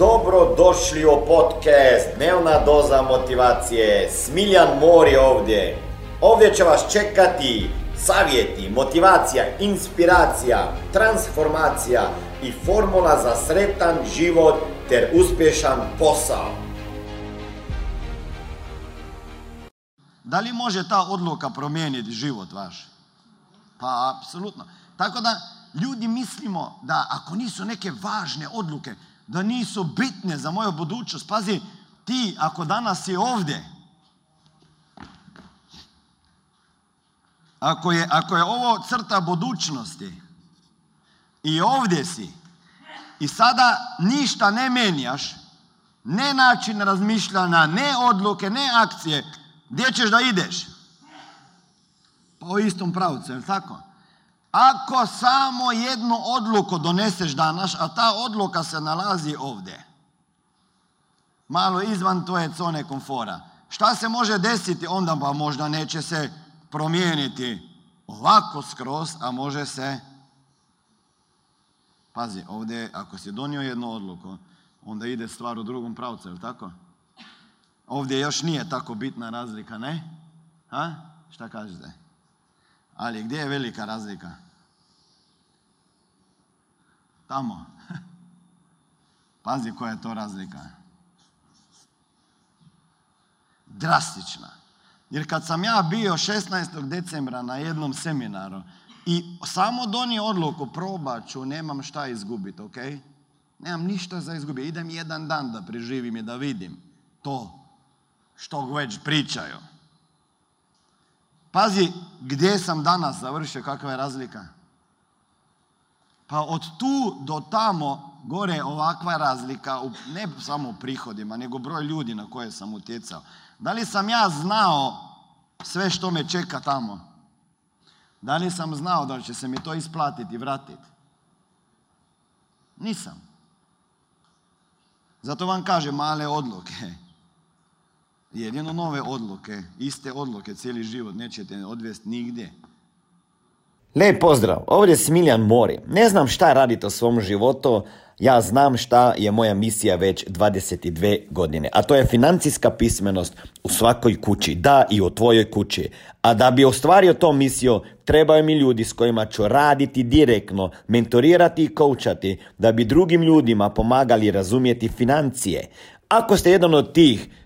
Dobro došli u podcast Dnevna doza motivacije. Smiljan Mor je ovdje. Ovdje će vas čekati savjeti, motivacija, inspiracija, transformacija i formula za sretan život ter uspješan posao. Da li može ta odluka promijeniti život vaš? Pa, apsolutno. Tako da, ljudi mislimo da ako nisu neke važne odluke, da nisu bitne za moju budućnost. Pazi, ti ako danas si ovdje, ako je, ako je ovo crta budućnosti i ovdje si i sada ništa ne menjaš, ne način razmišljanja, ne odluke, ne akcije, gdje ćeš da ideš? Pa u istom pravcu, je tako? Ako samo jednu odluku doneseš danas, a ta odluka se nalazi ovdje, malo izvan tvoje zone komfora, šta se može desiti onda? Pa možda neće se promijeniti ovako skroz, a može se... Pazi, ovdje ako si donio jednu odluku, onda ide stvar u drugom pravcu, je tako? Ovdje još nije tako bitna razlika, ne? Ha? Šta kažete? Ali gdje je velika razlika? Tamo. Pazi koja je to razlika. Drastična. Jer kad sam ja bio 16. decembra na jednom seminaru i samo donio odluku, probat ću, nemam šta izgubiti, ok? Nemam ništa za izgubiti. Idem jedan dan da preživim i da vidim to što već pričaju. Pazi, gdje sam danas završio, kakva je razlika? Pa od tu do tamo gore ovakva razlika, ne samo u prihodima, nego broj ljudi na koje sam utjecao. Da li sam ja znao sve što me čeka tamo? Da li sam znao da će se mi to isplatiti i vratiti? Nisam. Zato vam kažem male odluke. Jedino nove odluke, iste odluke, cijeli život nećete odvesti nigdje. Lijep pozdrav, ovdje je Smiljan Mori. Ne znam šta radite u svom životu, ja znam šta je moja misija već 22 godine, a to je financijska pismenost u svakoj kući, da i u tvojoj kući. A da bi ostvario to misiju, trebaju mi ljudi s kojima ću raditi direktno, mentorirati i koučati, da bi drugim ljudima pomagali razumjeti financije. Ako ste jedan od tih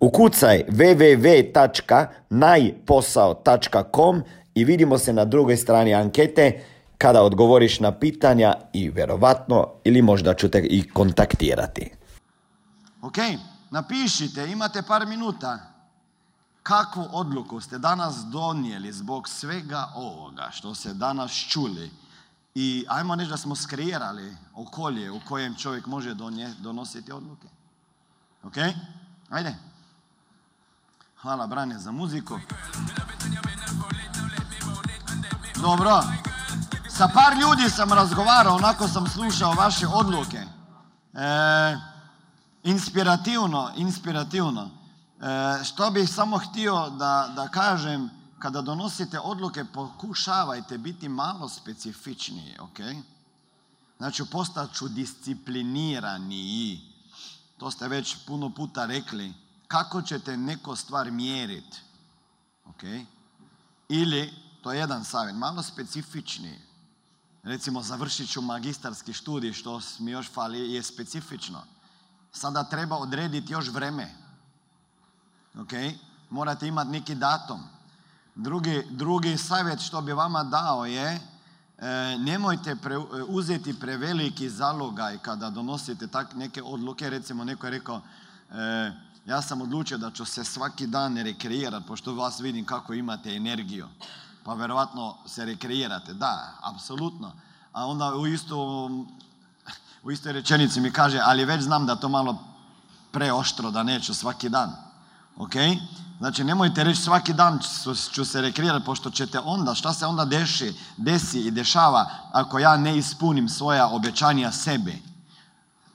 Ukucaj www.najposao.com i vidimo se na drugoj strani ankete kada odgovoriš na pitanja i vjerovatno ili možda ću te i kontaktirati. Ok, napišite, imate par minuta. Kakvu odluku ste danas donijeli zbog svega ovoga što ste danas čuli? I ajmo reći da smo skrijirali okolje u kojem čovjek može donositi odluke. Ok? Ajde. Hvala Brane za muziku. Dobro. Sa par ljudi sam razgovarao, onako sam slušao vaše odluke. E, inspirativno, inspirativno. E, što bih samo htio da, da kažem, kada donosite odluke, pokušavajte biti malo specifičniji, ok? Znači, postat ću disciplinirani. To ste već puno puta rekli kako ćete neko stvar mjeriti. Ok? Ili, to je jedan savjet, malo specifičniji. Recimo, završit ću magistarski studij, što mi još fali, je specifično. Sada treba odrediti još vreme. Ok? Morate imati neki datum. Drugi, drugi savjet što bi vama dao je e, nemojte uzeti preveliki zalogaj kada donosite tak neke odluke. Recimo, neko je rekao e, ja sam odlučio da ću se svaki dan rekreirati, pošto vas vidim kako imate energiju. Pa verovatno se rekreirate. Da, apsolutno. A onda u, isto, u istoj rečenici mi kaže, ali već znam da to malo preoštro, da neću svaki dan. Ok? Znači nemojte reći svaki dan ću se rekreirati pošto ćete onda, šta se onda deši, desi i dešava ako ja ne ispunim svoja obećanja sebe.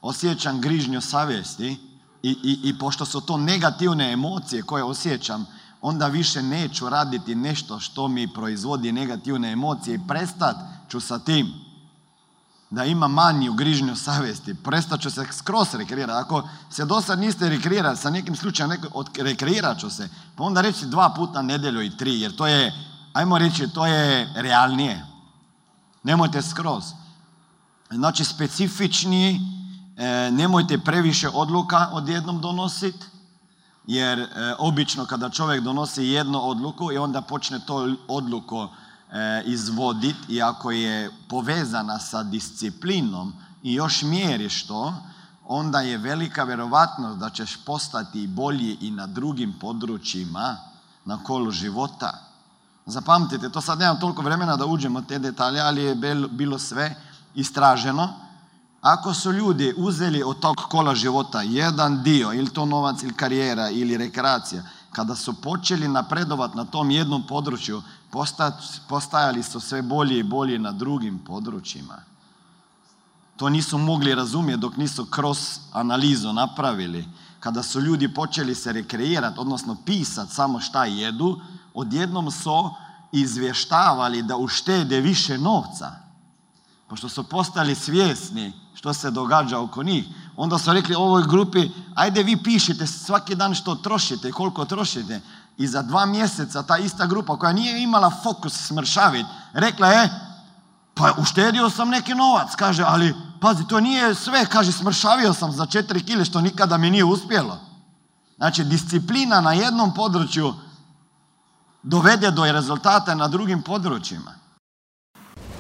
Osjećam grižnju savjesti i, i, i pošto su to negativne emocije koje osjećam, onda više neću raditi nešto što mi proizvodi negativne emocije i prestat ću sa tim da ima manju grižnju savjesti, prestat ću se skroz rekreirati. Ako se do sad niste rekreirali sa nekim slučajem, rekreirat ću se, pa onda reći dva puta nedjelju i tri, jer to je, ajmo reći, to je realnije. Nemojte skroz. Znači, specifičniji, e, nemojte previše odluka odjednom donositi, jer e, obično kada čovjek donosi jednu odluku i onda počne to odluku e, izvoditi i ako je povezana sa disciplinom i još mjeriš to, onda je velika vjerovatnost da ćeš postati bolji i na drugim područjima na kolu života. Zapamtite, to sad nemam toliko vremena da uđemo te detalje, ali je bilo sve istraženo. Ako su ljudi uzeli od tog kola života jedan dio, ili to novac, ili karijera, ili rekreacija, kada su počeli napredovati na tom jednom području, postajali su sve bolje i bolje na drugim područjima. To nisu mogli razumjeti dok nisu kroz analizu napravili. Kada su ljudi počeli se rekreirati, odnosno pisati samo šta jedu, odjednom su izvještavali da uštede više novca. Pošto su postali svjesni što se događa oko njih, onda su rekli ovoj grupi, ajde vi pišite svaki dan što trošite i koliko trošite. I za dva mjeseca ta ista grupa koja nije imala fokus smršavit, rekla je, pa uštedio sam neki novac, kaže, ali pazi, to nije sve, kaže, smršavio sam za četiri kile što nikada mi nije uspjelo. Znači, disciplina na jednom području dovede do rezultata na drugim područjima.